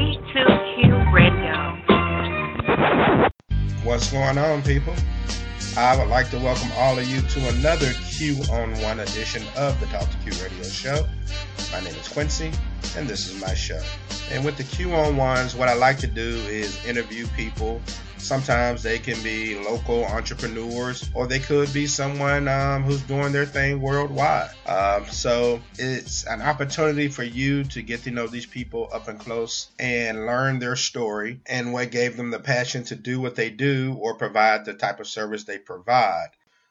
K2Q Radio. What's going on, people? I would like to welcome all of you to another Q on One edition of the Talk to Q Radio Show. My name is Quincy, and this is my show. And with the Q on Ones, what I like to do is interview people Sometimes they can be local entrepreneurs, or they could be someone um, who's doing their thing worldwide. Um, so it's an opportunity for you to get to know these people up and close and learn their story and what gave them the passion to do what they do or provide the type of service they provide.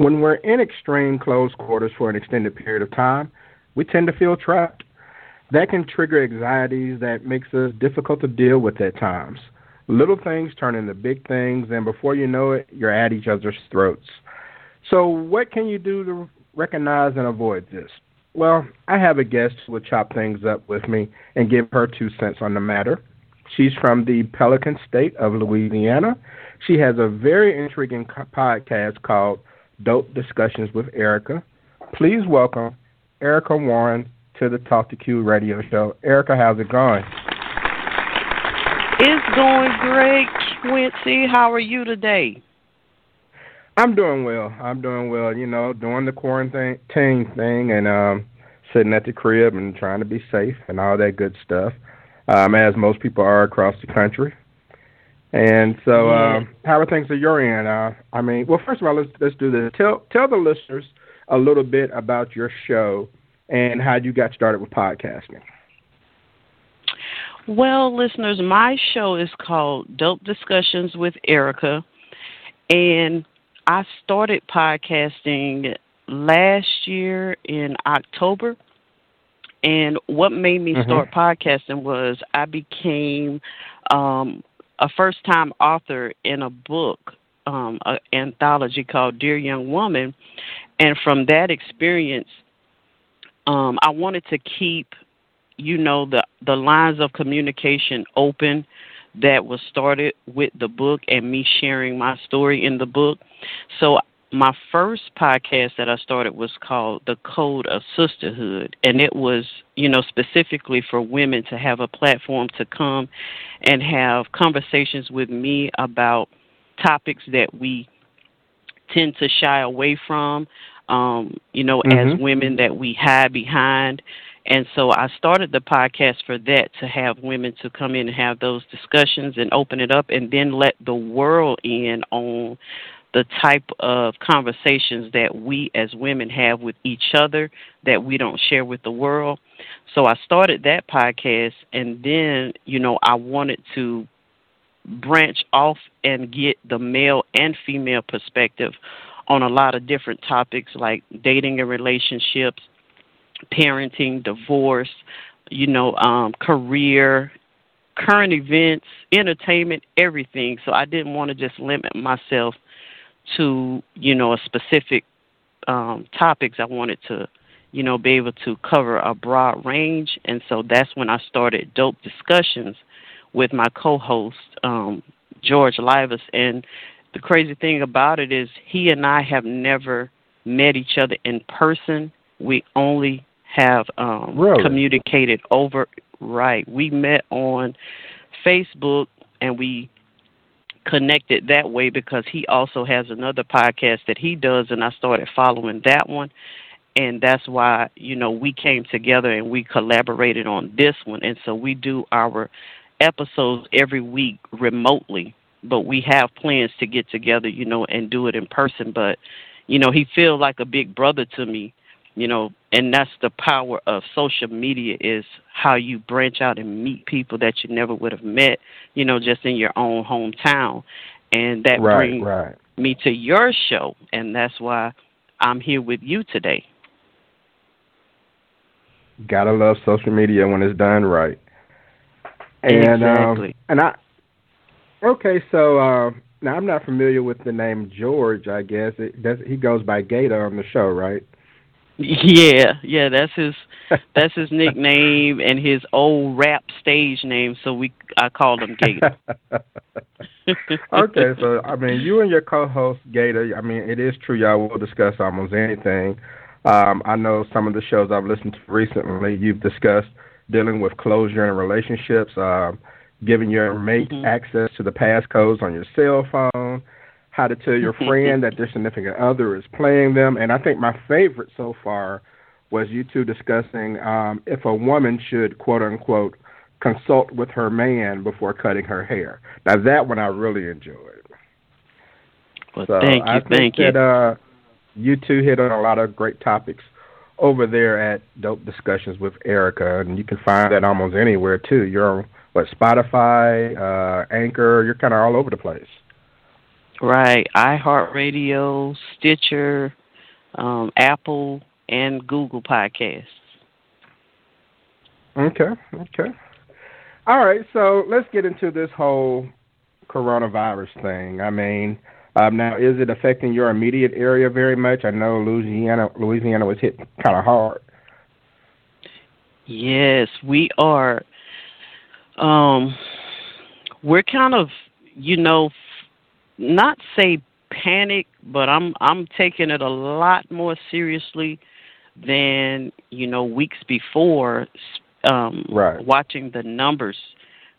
When we're in extreme close quarters for an extended period of time, we tend to feel trapped. That can trigger anxieties that makes us difficult to deal with at times. Little things turn into big things, and before you know it, you're at each other's throats. So, what can you do to recognize and avoid this? Well, I have a guest who will chop things up with me and give her two cents on the matter. She's from the Pelican State of Louisiana. She has a very intriguing podcast called Dope Discussions with Erica. Please welcome Erica Warren to the Talk to Q radio show. Erica, how's it going? It's going great, Quincy. How are you today? I'm doing well. I'm doing well. You know, doing the quarantine thing and um, sitting at the crib and trying to be safe and all that good stuff, um, as most people are across the country. And so, uh, how are things at your end? Uh, I mean, well, first of all, let's let's do this. Tell tell the listeners a little bit about your show and how you got started with podcasting. Well, listeners, my show is called Dope Discussions with Erica, and I started podcasting last year in October. And what made me mm-hmm. start podcasting was I became um, a first time author in a book, um, an anthology called Dear Young Woman. And from that experience, um, I wanted to keep, you know, the, the lines of communication open that was started with the book and me sharing my story in the book. So my first podcast that I started was called The Code of Sisterhood, and it was, you know, specifically for women to have a platform to come and have conversations with me about topics that we tend to shy away from, um, you know, mm-hmm. as women that we hide behind. And so I started the podcast for that to have women to come in and have those discussions and open it up and then let the world in on the type of conversations that we as women have with each other that we don't share with the world. So I started that podcast and then, you know, I wanted to branch off and get the male and female perspective on a lot of different topics like dating and relationships, parenting, divorce, you know, um, career, current events, entertainment, everything. So I didn't want to just limit myself to you know a specific um, topics. I wanted to you know be able to cover a broad range, and so that's when I started Dope Discussions with my co-host um, George Livas. And the crazy thing about it is he and I have never met each other in person. We only have um, really? communicated over right. We met on Facebook and we connected that way because he also has another podcast that he does and I started following that one. And that's why you know we came together and we collaborated on this one. And so we do our episodes every week remotely but we have plans to get together you know and do it in person. But you know he feels like a big brother to me you know and that's the power of social media is how you branch out and meet people that you never would have met you know just in your own hometown and that right, brings right. me to your show and that's why i'm here with you today gotta love social media when it's done right and exactly. um and i Okay, so uh, now I'm not familiar with the name George. I guess it does. He goes by Gator on the show, right? Yeah, yeah, that's his that's his nickname and his old rap stage name. So we I called him Gator. okay, so I mean, you and your co-host Gator. I mean, it is true y'all will discuss almost anything. Um, I know some of the shows I've listened to recently. You've discussed dealing with closure in relationships. Um, giving your mate mm-hmm. access to the passcodes on your cell phone, how to tell your friend that their significant other is playing them. And I think my favorite so far was you two discussing um, if a woman should, quote unquote, consult with her man before cutting her hair. Now, that one I really enjoyed. Well, so thank you. I think thank that, you. Uh, you two hit on a lot of great topics over there at Dope Discussions with Erica, and you can find that almost anywhere too. You're on what Spotify, uh, Anchor. You're kind of all over the place. Right, iHeartRadio, Stitcher, um, Apple, and Google Podcasts. Okay, okay. All right, so let's get into this whole coronavirus thing. I mean, um, now is it affecting your immediate area very much? I know Louisiana, Louisiana was hit kind of hard. Yes, we are um, we're kind of, you know, not say panic, but I'm I'm taking it a lot more seriously than you know weeks before. Um, right. Watching the numbers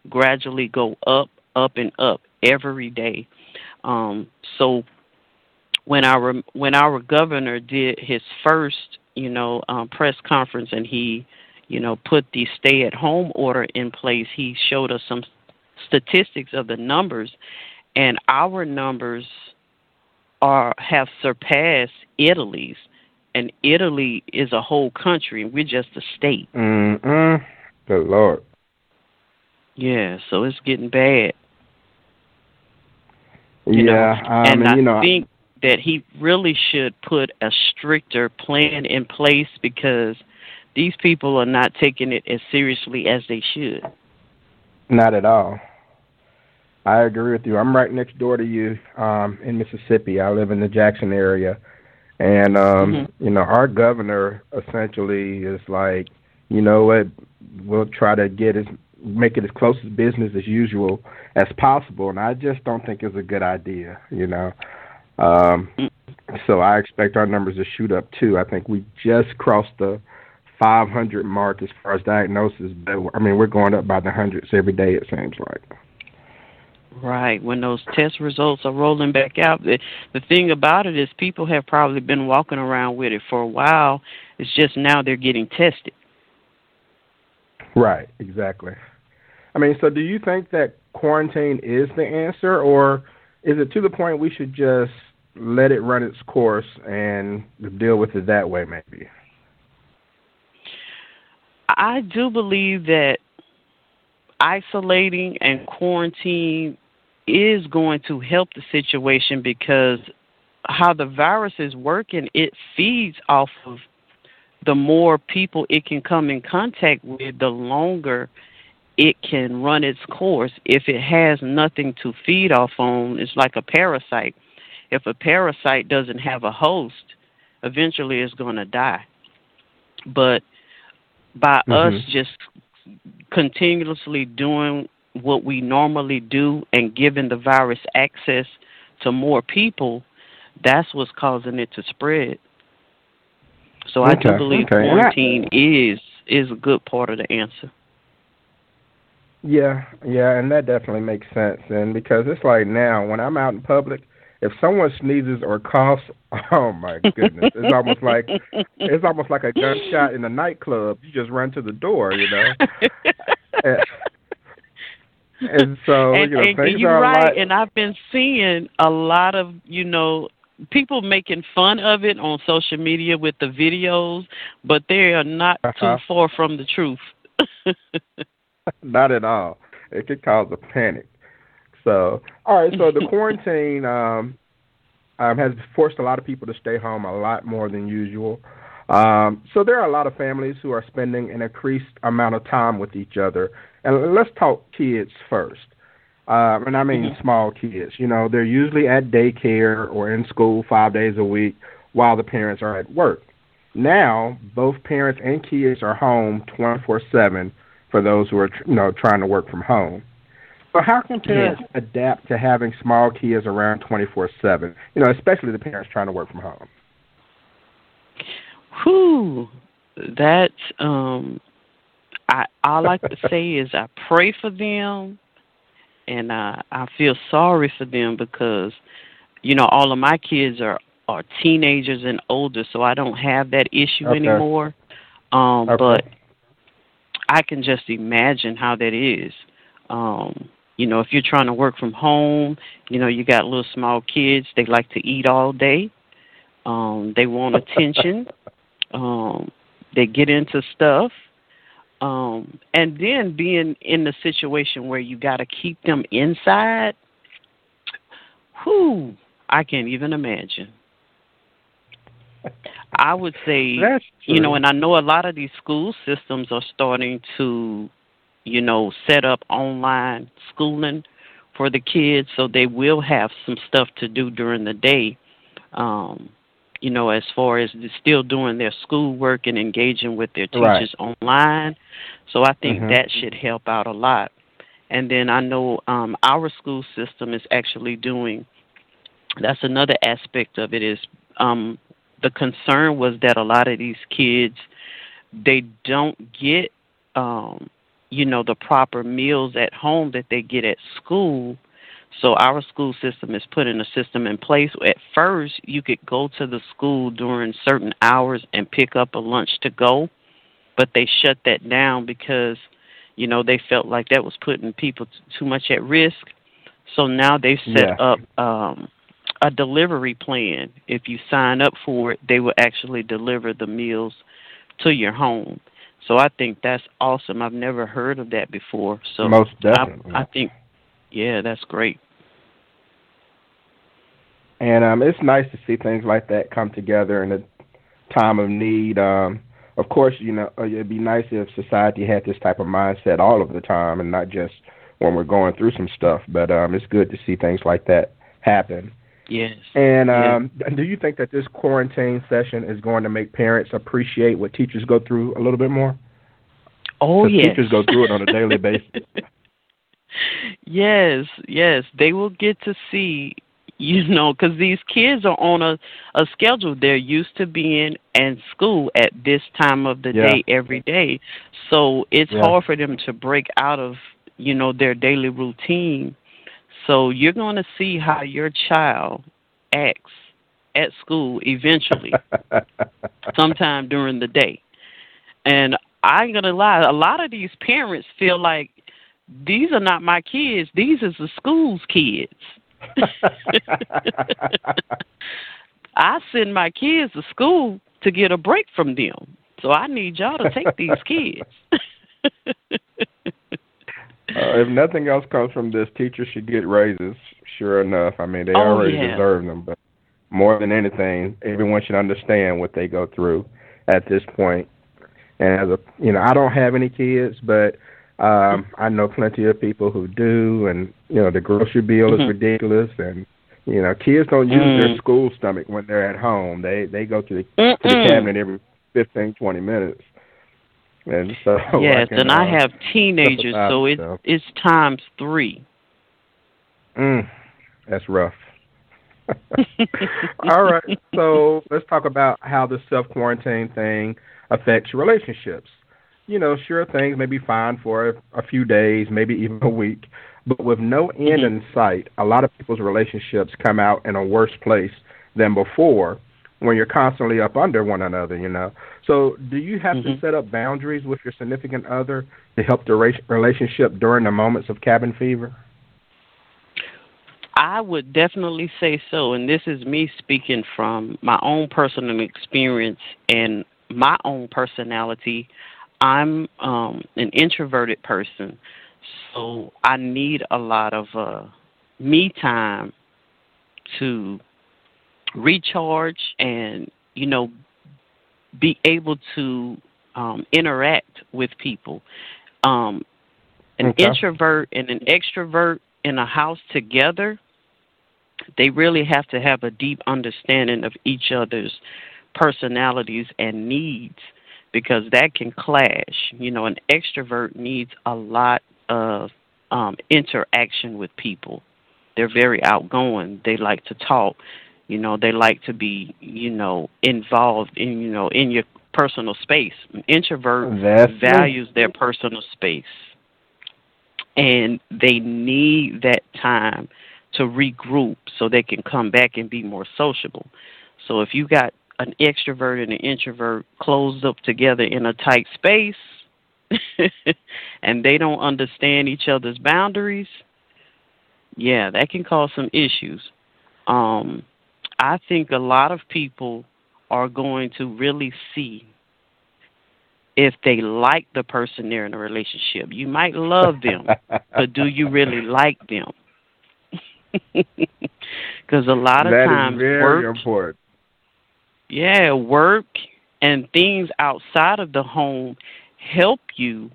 gradually go up, up and up every day. Um, so when our when our governor did his first, you know, um, press conference and he you know, put the stay at home order in place, he showed us some statistics of the numbers and our numbers are have surpassed Italy's and Italy is a whole country and we're just a state. Mm-mm. Good Lord. Yeah, so it's getting bad. You yeah, know? Um, and, and I you know, think that he really should put a stricter plan in place because these people are not taking it as seriously as they should. Not at all. I agree with you. I'm right next door to you um, in Mississippi. I live in the Jackson area. And, um, mm-hmm. you know, our governor essentially is like, you know what, we'll try to get as, make it as close to business as usual as possible. And I just don't think it's a good idea, you know. Um, so I expect our numbers to shoot up too. I think we just crossed the 500 mark as far as diagnosis, but I mean we're going up by the hundreds every day. It seems like. Right. When those test results are rolling back out, the the thing about it is people have probably been walking around with it for a while. It's just now they're getting tested. Right. Exactly. I mean, so do you think that quarantine is the answer, or is it to the point we should just let it run its course and deal with it that way, maybe? I do believe that isolating and quarantine is going to help the situation because how the virus is working, it feeds off of the more people it can come in contact with, the longer it can run its course. If it has nothing to feed off on, it's like a parasite. If a parasite doesn't have a host, eventually it's going to die. But by mm-hmm. us just continuously doing what we normally do and giving the virus access to more people, that's what's causing it to spread. So okay, I do believe okay. quarantine is is a good part of the answer. Yeah, yeah, and that definitely makes sense. And because it's like now, when I'm out in public, if someone sneezes or coughs, oh my goodness, it's almost like it's almost like a gunshot in a nightclub. You just run to the door, you know. and, and so and, you know, and you're right. Lot... And I've been seeing a lot of you know people making fun of it on social media with the videos, but they are not uh-huh. too far from the truth. not at all. It could cause a panic. So, all right. So the quarantine um, um, has forced a lot of people to stay home a lot more than usual. Um, so there are a lot of families who are spending an increased amount of time with each other. And let's talk kids first. uh, and I mean mm-hmm. small kids. You know, they're usually at daycare or in school five days a week while the parents are at work. Now, both parents and kids are home 24/7 for those who are you know trying to work from home. So how can parents yeah. adapt to having small kids around 24/7? You know, especially the parents trying to work from home. Whew, that's um, I all I can say is I pray for them, and I I feel sorry for them because, you know, all of my kids are are teenagers and older, so I don't have that issue okay. anymore. Um, okay. but I can just imagine how that is. Um, you know, if you're trying to work from home, you know, you got little small kids, they like to eat all day. Um, they want attention. um, they get into stuff. Um, and then being in the situation where you got to keep them inside, whoo, I can't even imagine. I would say, you know, and I know a lot of these school systems are starting to, you know, set up online schooling for the kids so they will have some stuff to do during the day. Um, you know, as far as still doing their schoolwork and engaging with their teachers right. online. So I think mm-hmm. that should help out a lot. And then I know um, our school system is actually doing. That's another aspect of it is um, the concern was that a lot of these kids they don't get um you know the proper meals at home that they get at school so our school system is putting a system in place at first you could go to the school during certain hours and pick up a lunch to go but they shut that down because you know they felt like that was putting people t- too much at risk so now they've set yeah. up um a delivery plan. If you sign up for it, they will actually deliver the meals to your home. So I think that's awesome. I've never heard of that before. So most definitely, I, I think, yeah, that's great. And um, it's nice to see things like that come together in a time of need. Um, of course, you know, uh, it'd be nice if society had this type of mindset all of the time, and not just when we're going through some stuff. But um, it's good to see things like that happen. Yes. And um, do you think that this quarantine session is going to make parents appreciate what teachers go through a little bit more? Oh yes. Teachers go through it on a daily basis. yes, yes, they will get to see. You know, because these kids are on a a schedule. They're used to being in school at this time of the yeah. day every day, so it's yeah. hard for them to break out of you know their daily routine so you're going to see how your child acts at school eventually, sometime during the day. And I ain't gonna lie, a lot of these parents feel like these are not my kids; these are the school's kids. I send my kids to school to get a break from them, so I need y'all to take these kids. Uh, if nothing else comes from this, teachers should get raises. Sure enough, I mean they oh, already yeah. deserve them, but more than anything, everyone should understand what they go through at this point. And as a, you know, I don't have any kids, but um I know plenty of people who do, and you know the grocery bill mm-hmm. is ridiculous, and you know kids don't use mm. their school stomach when they're at home. They they go to the, to the cabinet every fifteen twenty minutes. And so yes, I can, and uh, I have teenagers, so it, it's times three. Mm, that's rough. All right, so let's talk about how the self quarantine thing affects relationships. You know, sure things may be fine for a, a few days, maybe even a week, but with no end mm-hmm. in sight, a lot of people's relationships come out in a worse place than before when you're constantly up under one another, you know. So, do you have mm-hmm. to set up boundaries with your significant other to help the relationship during the moments of cabin fever? I would definitely say so, and this is me speaking from my own personal experience and my own personality. I'm um, an introverted person, so I need a lot of uh, me time to recharge and you know be able to um, interact with people. Um, an okay. introvert and an extrovert, in a house together, they really have to have a deep understanding of each other's personalities and needs because that can clash. You know, an extrovert needs a lot of um, interaction with people. They're very outgoing. They like to talk. You know, they like to be, you know, involved in, you know, in your personal space. An introvert That's values their personal space. And they need that time to regroup so they can come back and be more sociable. So if you got an extrovert and an introvert closed up together in a tight space and they don't understand each other's boundaries, yeah, that can cause some issues. Um, I think a lot of people are going to really see if they like the person they're in a relationship. You might love them, but do you really like them? Because a lot of that times, work, important. yeah, work and things outside of the home help you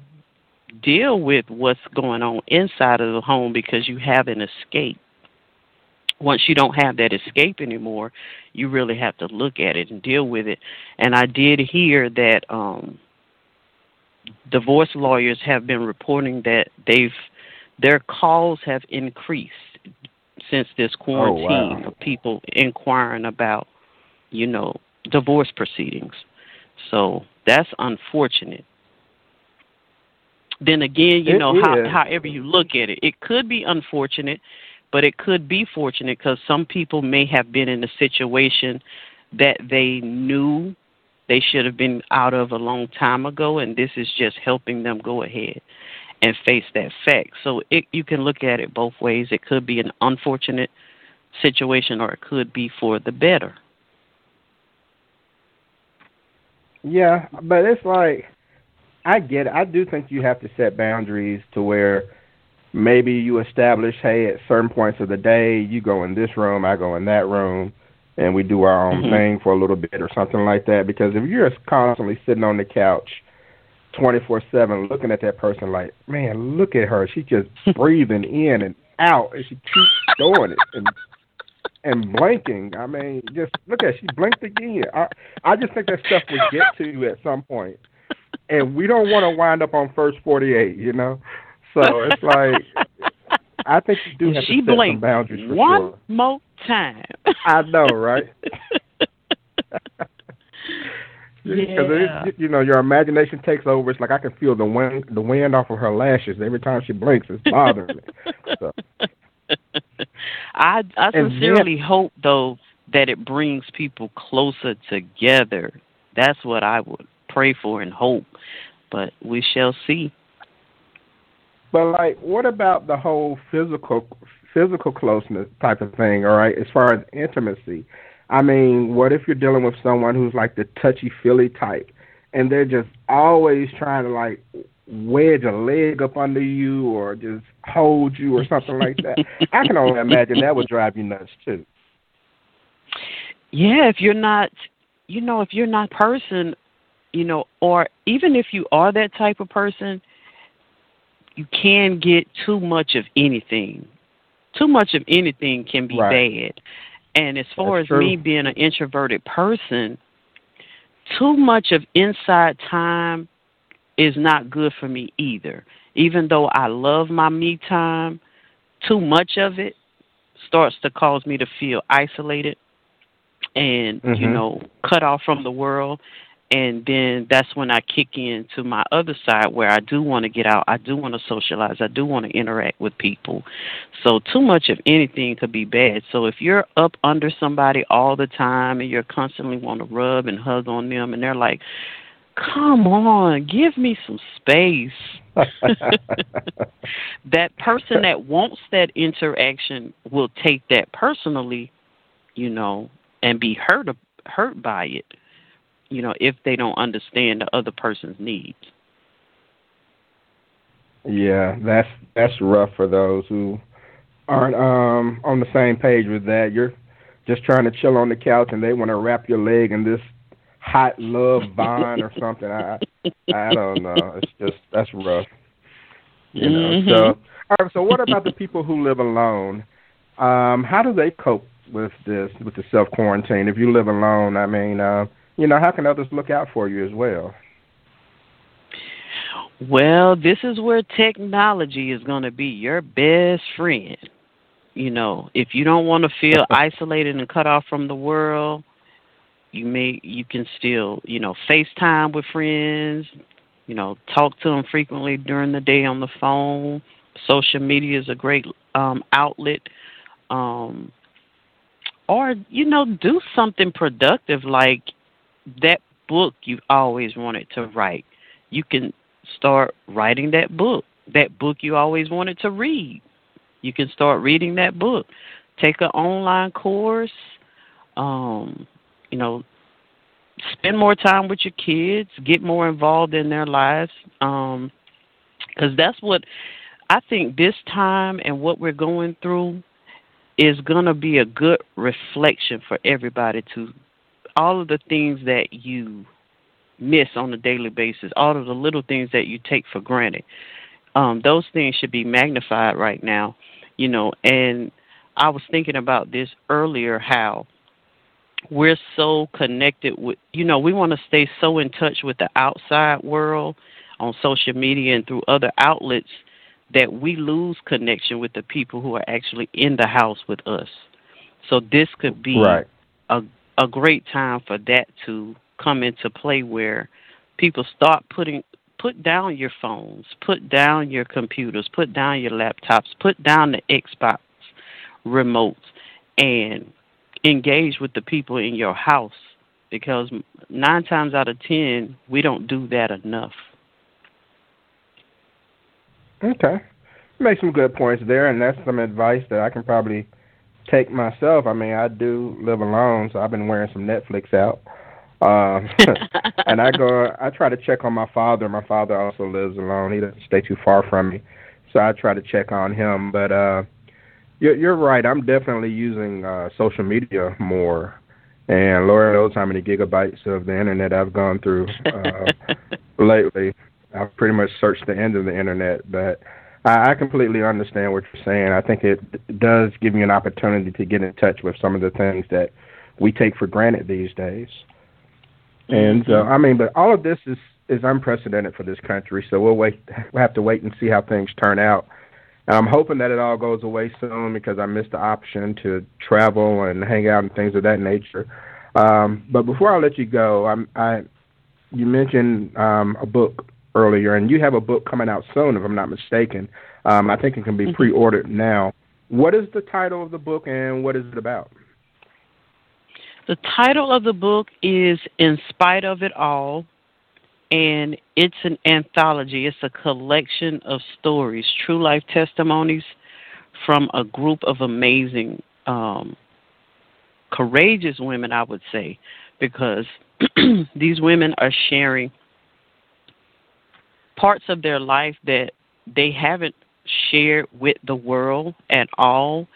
deal with what's going on inside of the home because you have an escape. Once you don't have that escape anymore, you really have to look at it and deal with it. And I did hear that um divorce lawyers have been reporting that they've their calls have increased since this quarantine wow. for people inquiring about, you know, divorce proceedings. So that's unfortunate. Then again, you It know, how, however you look at it, it could be unfortunate, but it could be fortunate because some people may have been in a situation that they knew they should have been out of a long time ago, and this is just helping them go ahead and face that fact. So it, you can look at it both ways. It could be an unfortunate situation, or it could be for the better. Yeah, but it's like I get it. I do think you have to set boundaries to where maybe you establish, hey, at certain points of the day, you go in this room, I go in that room, and we do our own Mhm. thing for a little bit or something like that. Because if you're constantly sitting on the couch, twenty four seven, looking at that person like, man, look at her, she's just breathing in and out, and she keeps doing it and and blinking. I mean, just look at she blinked again. I I just think that stuff will get to you at some point, and we don't want to wind up on first forty eight. You know, so it's like I think you do have she to set some boundaries for one sure. more time. I know, right? Yeah. it, you know your imagination takes over. It's like I can feel the wind, the wind off of her lashes every time she blinks. It's bothering me. So, I I sincerely hope though that it brings people closer together. That's what I would pray for and hope. But we shall see. But like, what about the whole physical physical closeness type of thing? All right, as far as intimacy, I mean, what if you're dealing with someone who's like the touchy feely type, and they're just always trying to like wedge a leg up under you or just hold you or something like that? I can only imagine that would drive you nuts too. Yeah, if you're not you know, if you're not person, you know, or even if you are that type of person, you can get too much of anything. Too much of anything can be Right. bad. And as far That's as true. me being an introverted person, too much of inside time is not good for me either. Even though I love my me time, too much of it starts to cause me to feel isolated and you Mhm. know cut off from the world and then that's when I kick in to my other side where I do want to get out, I do want to socialize, I do want to interact with people. So too much of anything could be bad. So if you're up under somebody all the time and you're constantly want to rub and hug on them and they're like, "Come on, give me some space." that person that wants that interaction will take that personally, you know, and be hurt hurt by it you know, if they don't understand the other person's needs. Yeah, that's that's rough for those who aren't um on the same page with that. You're just trying to chill on the couch and they want to wrap your leg in this hot love vine or something. I I don't know. It's just that's rough. You know. Mhm. So All right. So, what about the people who live alone? Um, how do they cope with this, with the self quarantine? If you live alone, I mean, uh, you know, how can others look out for you as well? Well, this is where technology is going to be your best friend. You know, if you don't want to feel isolated and cut off from the world, you may you can still, you know, FaceTime with friends, you know, talk to them frequently during the day on the phone. Social media is a great um outlet. Um or you know, do something productive like that book you've always wanted to write. You can start writing that book. That book you always wanted to read. You can start reading that book. Take an online course. Um, you know, spend more time with your kids. Get more involved in their lives. Um, because that's what I think this time and what we're going through is going to be a good reflection for everybody to all of the things that you miss on a daily basis, all of the little things that you take for granted. Um, those things should be magnified right now, you know. And I was thinking about this earlier how we're so connected with, you know, we want to stay so in touch with the outside world on social media and through other outlets that we lose connection with the people who are actually in the house with us. So this could be right. a a great time for that to come into play where people start putting put down your phones, put down your computers, put down your laptops, put down the Xbox remotes and engage with the people in your house because 9 times out of 10 we don't do that enough. Okay. You make some good points there and that's some advice that I can probably take myself. I mean, I do live alone, so I've been wearing some Netflix out. Um, and I go, I try to check on my father. My father also lives alone. He doesn't stay too far from me, so I try to check on him. But uh, you're, you're right. I'm definitely using uh, social media more. And Lord knows how many gigabytes of the internet I've gone through uh, lately. I've pretty much searched the end of the internet, but I, completely understand what you're saying. I think it does give you an opportunity to get in touch with some of the things that we take for granted these days. And uh, mm-hmm. I mean, but all of this is is unprecedented for this country. So we'll wait. We'll have to wait and see how things turn out. And I'm hoping that it all goes away soon because I missed the option to travel and hang out and things of that nature. Um, but before I let you go, I'm, I you mentioned um, a book earlier, and you have a book coming out soon, if I'm not mistaken. Um, I think it can be mm-hmm. pre-ordered now. What is the title of the book, and what is it about? The title of the book is In Spite of It All, and it's an anthology. It's a collection of stories, true life testimonies from a group of amazing, um, courageous women, I would say, because these women are sharing – parts of their life that they haven't shared with the world at all.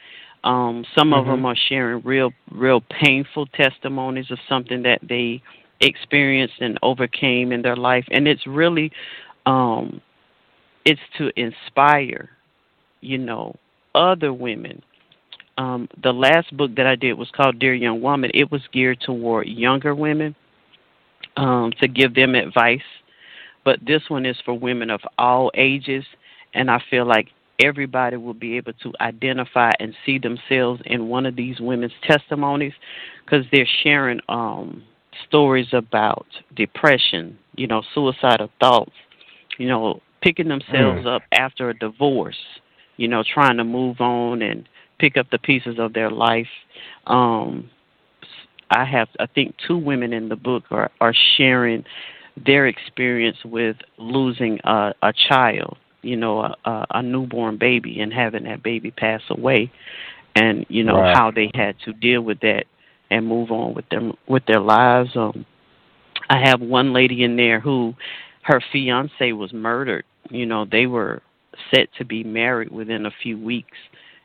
Um, some mm-hmm. of them are sharing real, real painful testimonies of something that they experienced and overcame in their life, and it's really, um, it's to inspire, you know, other women. Um, the last book that I did was called Dear Young Woman. It was geared toward younger women um, to give them advice but this one is for women of all ages, and I feel like everybody will be able to identify and see themselves in one of these women's testimonies because they're sharing um, stories about depression, you know, suicidal thoughts, you know, picking themselves mm. up after a divorce, you know, trying to move on and pick up the pieces of their life. Um, I have, I think, two women in the book are, are sharing their experience with losing a, a child, you know, a, a newborn baby, and having that baby pass away, and you know right. how they had to deal with that and move on with them with their lives. Um, I have one lady in there who her fiance was murdered. You know, they were set to be married within a few weeks,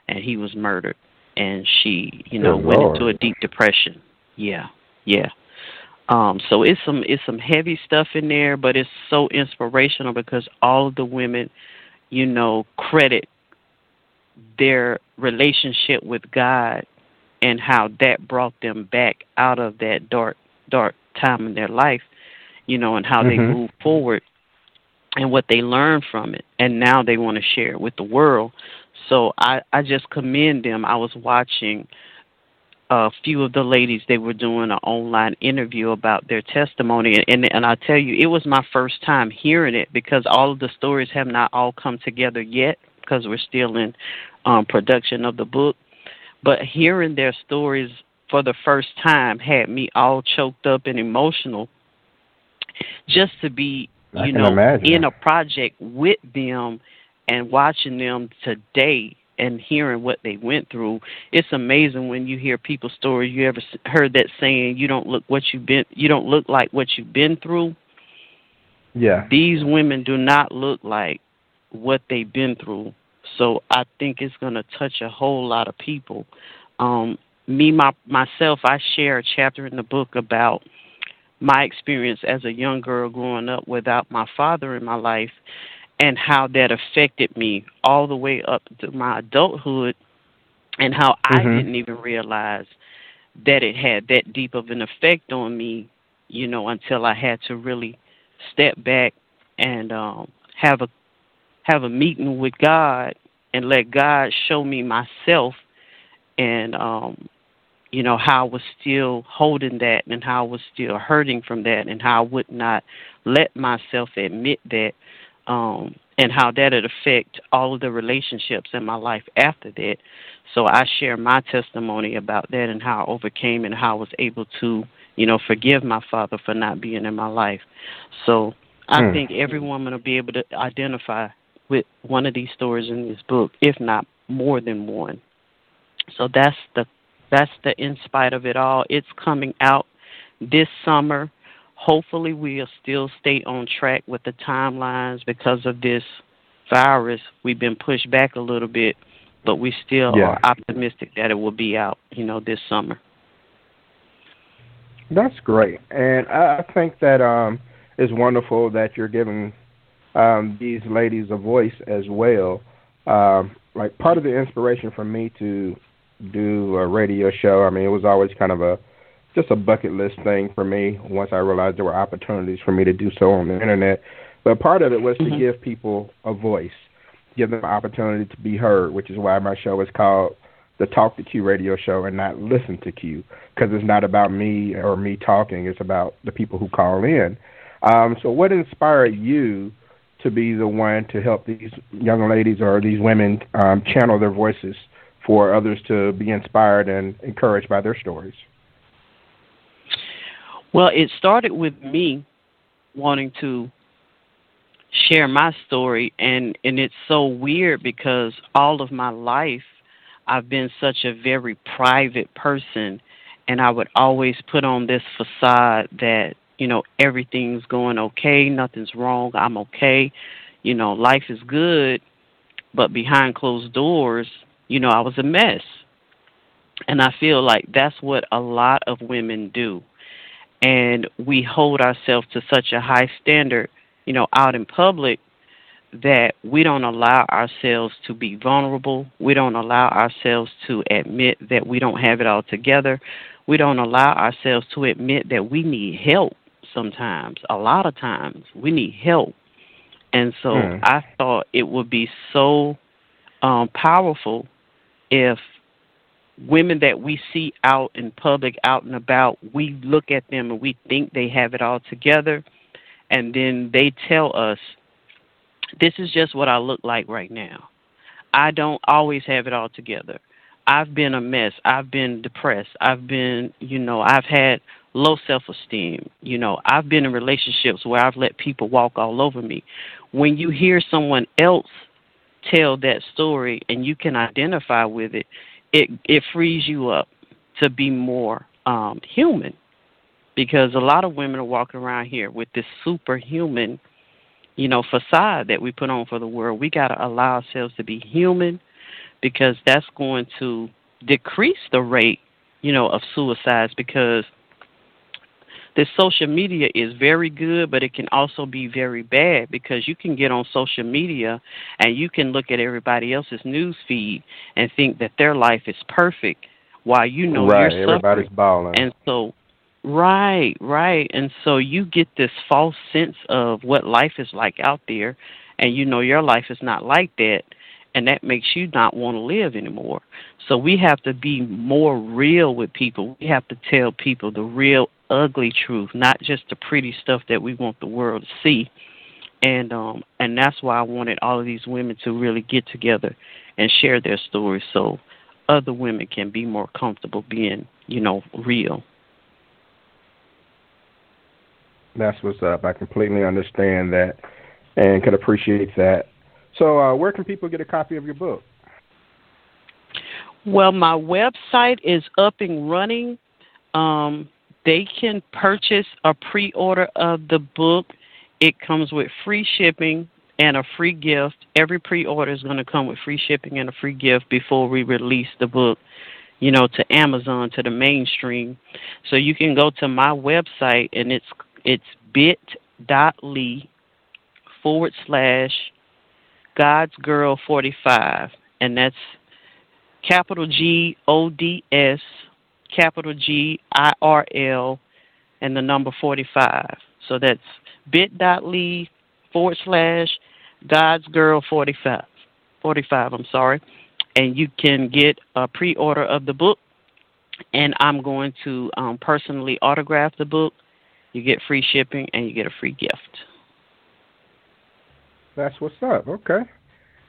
and he was murdered, and she, you know, Good went Lord. into a deep depression. Yeah, yeah. Um, so it's some it's some heavy stuff in there, but it's so inspirational because all of the women, you know, credit their relationship with God and how that brought them back out of that dark dark time in their life, you know, and how mm-hmm. they move forward and what they learned from it and now they want to share it with the world. So I I just commend them. I was watching a few of the ladies they were doing an online interview about their testimony and and I tell you it was my first time hearing it because all of the stories have not all come together yet because we're still in um production of the book but hearing their stories for the first time had me all choked up and emotional just to be you know imagine. in a project with them and watching them today and hearing what they went through it's amazing when you hear people's stories. You ever heard that saying you don't look what you've been you don't look like what you've been through yeah. These women do not look like what they've been through. So i think it's going to touch a whole lot of people. Um me my myself i share a chapter in the book about my experience as a young girl growing up without my father in my life and how that affected me all the way up to my adulthood and how mm-hmm. I didn't even realize that it had that deep of an effect on me, you know, until I had to really step back and um have a have a meeting with God and let God show me myself and um you know how I was still holding that and how I was still hurting from that and how I would not let myself admit that um, and how that would affect all of the relationships in my life after that. So I share my testimony about that and how I overcame and how I was able to, you know, forgive my father for not being in my life. So I hmm. think every woman will be able to identify with one of these stories in this book, if not more than one. So that's the that's the in spite of it all. It's coming out this summer hopefully we'll still stay on track with the timelines because of this virus. We've been pushed back a little bit, but we still yeah. are optimistic that it will be out, you know, this summer. That's great, and I think that um, it's wonderful that you're giving um, these ladies a voice as well. Um, like part of the inspiration for me to do a radio show, I mean, it was always kind of a just a bucket list thing for me once I realized there were opportunities for me to do so on the internet. But part of it was mm-hmm. to give people a voice, give them an opportunity to be heard, which is why my show is called the Talk to Q radio show and not Listen to Q, because it's not about me or me talking, it's about the people who call in. Um, so, what inspired you to be the one to help these young ladies or these women um, channel their voices for others to be inspired and encouraged by their stories? Well, it started with me wanting to share my story and and it's so weird because all of my life I've been such a very private person and I would always put on this facade that you know everything's going okay, nothing's wrong, I'm okay. You know, life is good, but behind closed doors, you know, I was a mess. And I feel like that's what a lot of women do and we hold ourselves to such a high standard, you know, out in public that we don't allow ourselves to be vulnerable. We don't allow ourselves to admit that we don't have it all together. We don't allow ourselves to admit that we need help sometimes. A lot of times we need help. And so mm. I thought it would be so um, powerful if women that we see out in public, out and about, we look at them and we think they have it all together, and then they tell us, This is just what I look like right now. I don't always have it all together. I've been a mess. I've been depressed. I've been, you know, I've had low self esteem. You know, I've been in relationships where I've let people walk all over me. When you hear someone else tell that story and you can identify with it, it it frees you up to be more um, human because a lot of women are walking around here with this superhuman, you know, facade that we put on for the world. We got to allow ourselves to be human because that's going to decrease the rate, you know, of suicides because the social media is very good, but it can also be very bad because you can get on social media and you can look at everybody else's news feed and think that their life is perfect while you know right, you're everybody's suffering. balling. And so right, right. And so you get this false sense of what life is like out there and you know your life is not like that and that makes you not want to live anymore. So we have to be more real with people. We have to tell people the real ugly truth, not just the pretty stuff that we want the world to see. And um and that's why I wanted all of these women to really get together and share their stories so other women can be more comfortable being, you know, real. That's what's up. I completely understand that and can appreciate that. So, uh, where can people get a copy of your book? Well, my website is up and running. Um, they can purchase a pre order of the book. It comes with free shipping and a free gift. Every pre order is going to come with free shipping and a free gift before we release the book, you know, to Amazon, to the mainstream. So you can go to my website and it's it's bit.ly forward slash God's Girl 45. And that's capital G O D S, capital G I R L, and the number 45. So that's bit.ly forward slash God's Girl 45. 45, I'm sorry. And you can get a pre order of the book. And I'm going to um, personally autograph the book. You get free shipping and you get a free gift. That's what's up. Okay.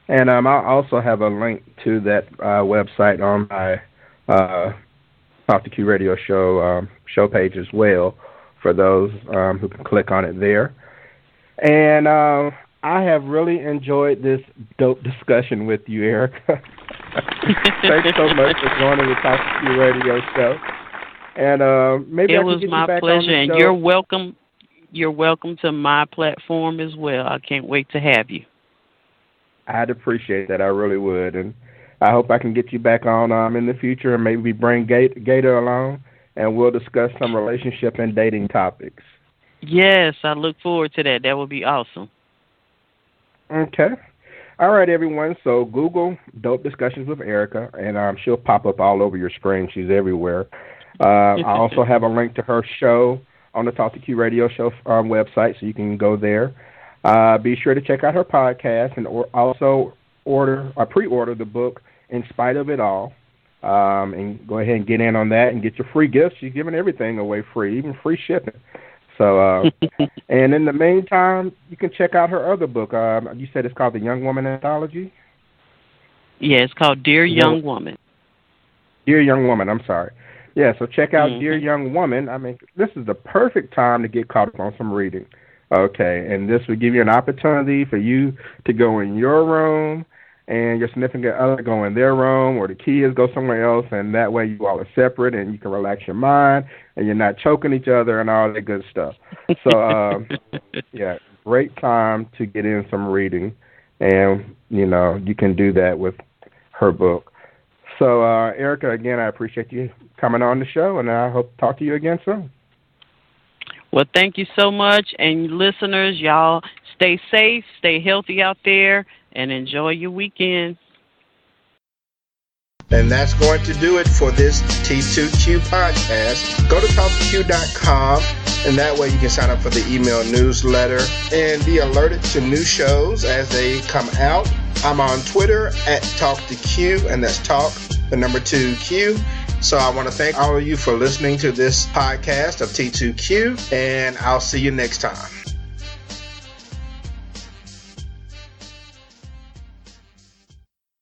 And um, I also have a link to that uh, website on my uh, Talk to Q Radio show um, show page as well for those um, who can click on it there. And uh, I have really enjoyed this dope discussion with you, Erica. Thanks so much for joining the Talk to Q Radio show. And uh, maybe it I can was my pleasure, and you're welcome. You're welcome to my platform as well. I can't wait to have you. I'd appreciate that. I really would, and I hope I can get you back on um, in the future, and maybe bring Gator along, and we'll discuss some relationship and dating topics. Yes, I look forward to that. That would be awesome. Okay. All right, everyone. So Google "Dope Discussions with Erica," and um, she'll pop up all over your screen. She's everywhere. Uh, I also have a link to her show on the Talk to Q Radio Show um, website, so you can go there. Uh, be sure to check out her podcast and or also order or pre-order the book "In Spite of It All," um, and go ahead and get in on that and get your free gifts. She's giving everything away free, even free shipping. So, uh, and in the meantime, you can check out her other book. Um, you said it's called The Young Woman Anthology. Yeah, it's called Dear Young Woman. Dear Young Woman. I'm sorry. Yeah, so check out Mhm. Dear Young Woman. I mean, this is the perfect time to get caught up on some reading. Okay, and this will give you an opportunity for you to go in your room and your significant other go in their room or the kids go somewhere else and that way you all are separate and you can relax your mind and you're not choking each other and all that good stuff. So um yeah, great time to get in some reading and you know, you can do that with her book. So uh Erica again I appreciate you coming on the show and I hope to talk to you again soon. Well, thank you so much. And listeners, y'all stay safe, stay healthy out there, and enjoy your weekend. And that's going to do it for this T2Q podcast. Go to talkq.com, and that way you can sign up for the email newsletter and be alerted to new shows as they come out. I'm on Twitter at Talk2Q, and that's Talk, the number two Q. So I want to thank all of you for listening to this podcast of T2Q, and I'll see you next time.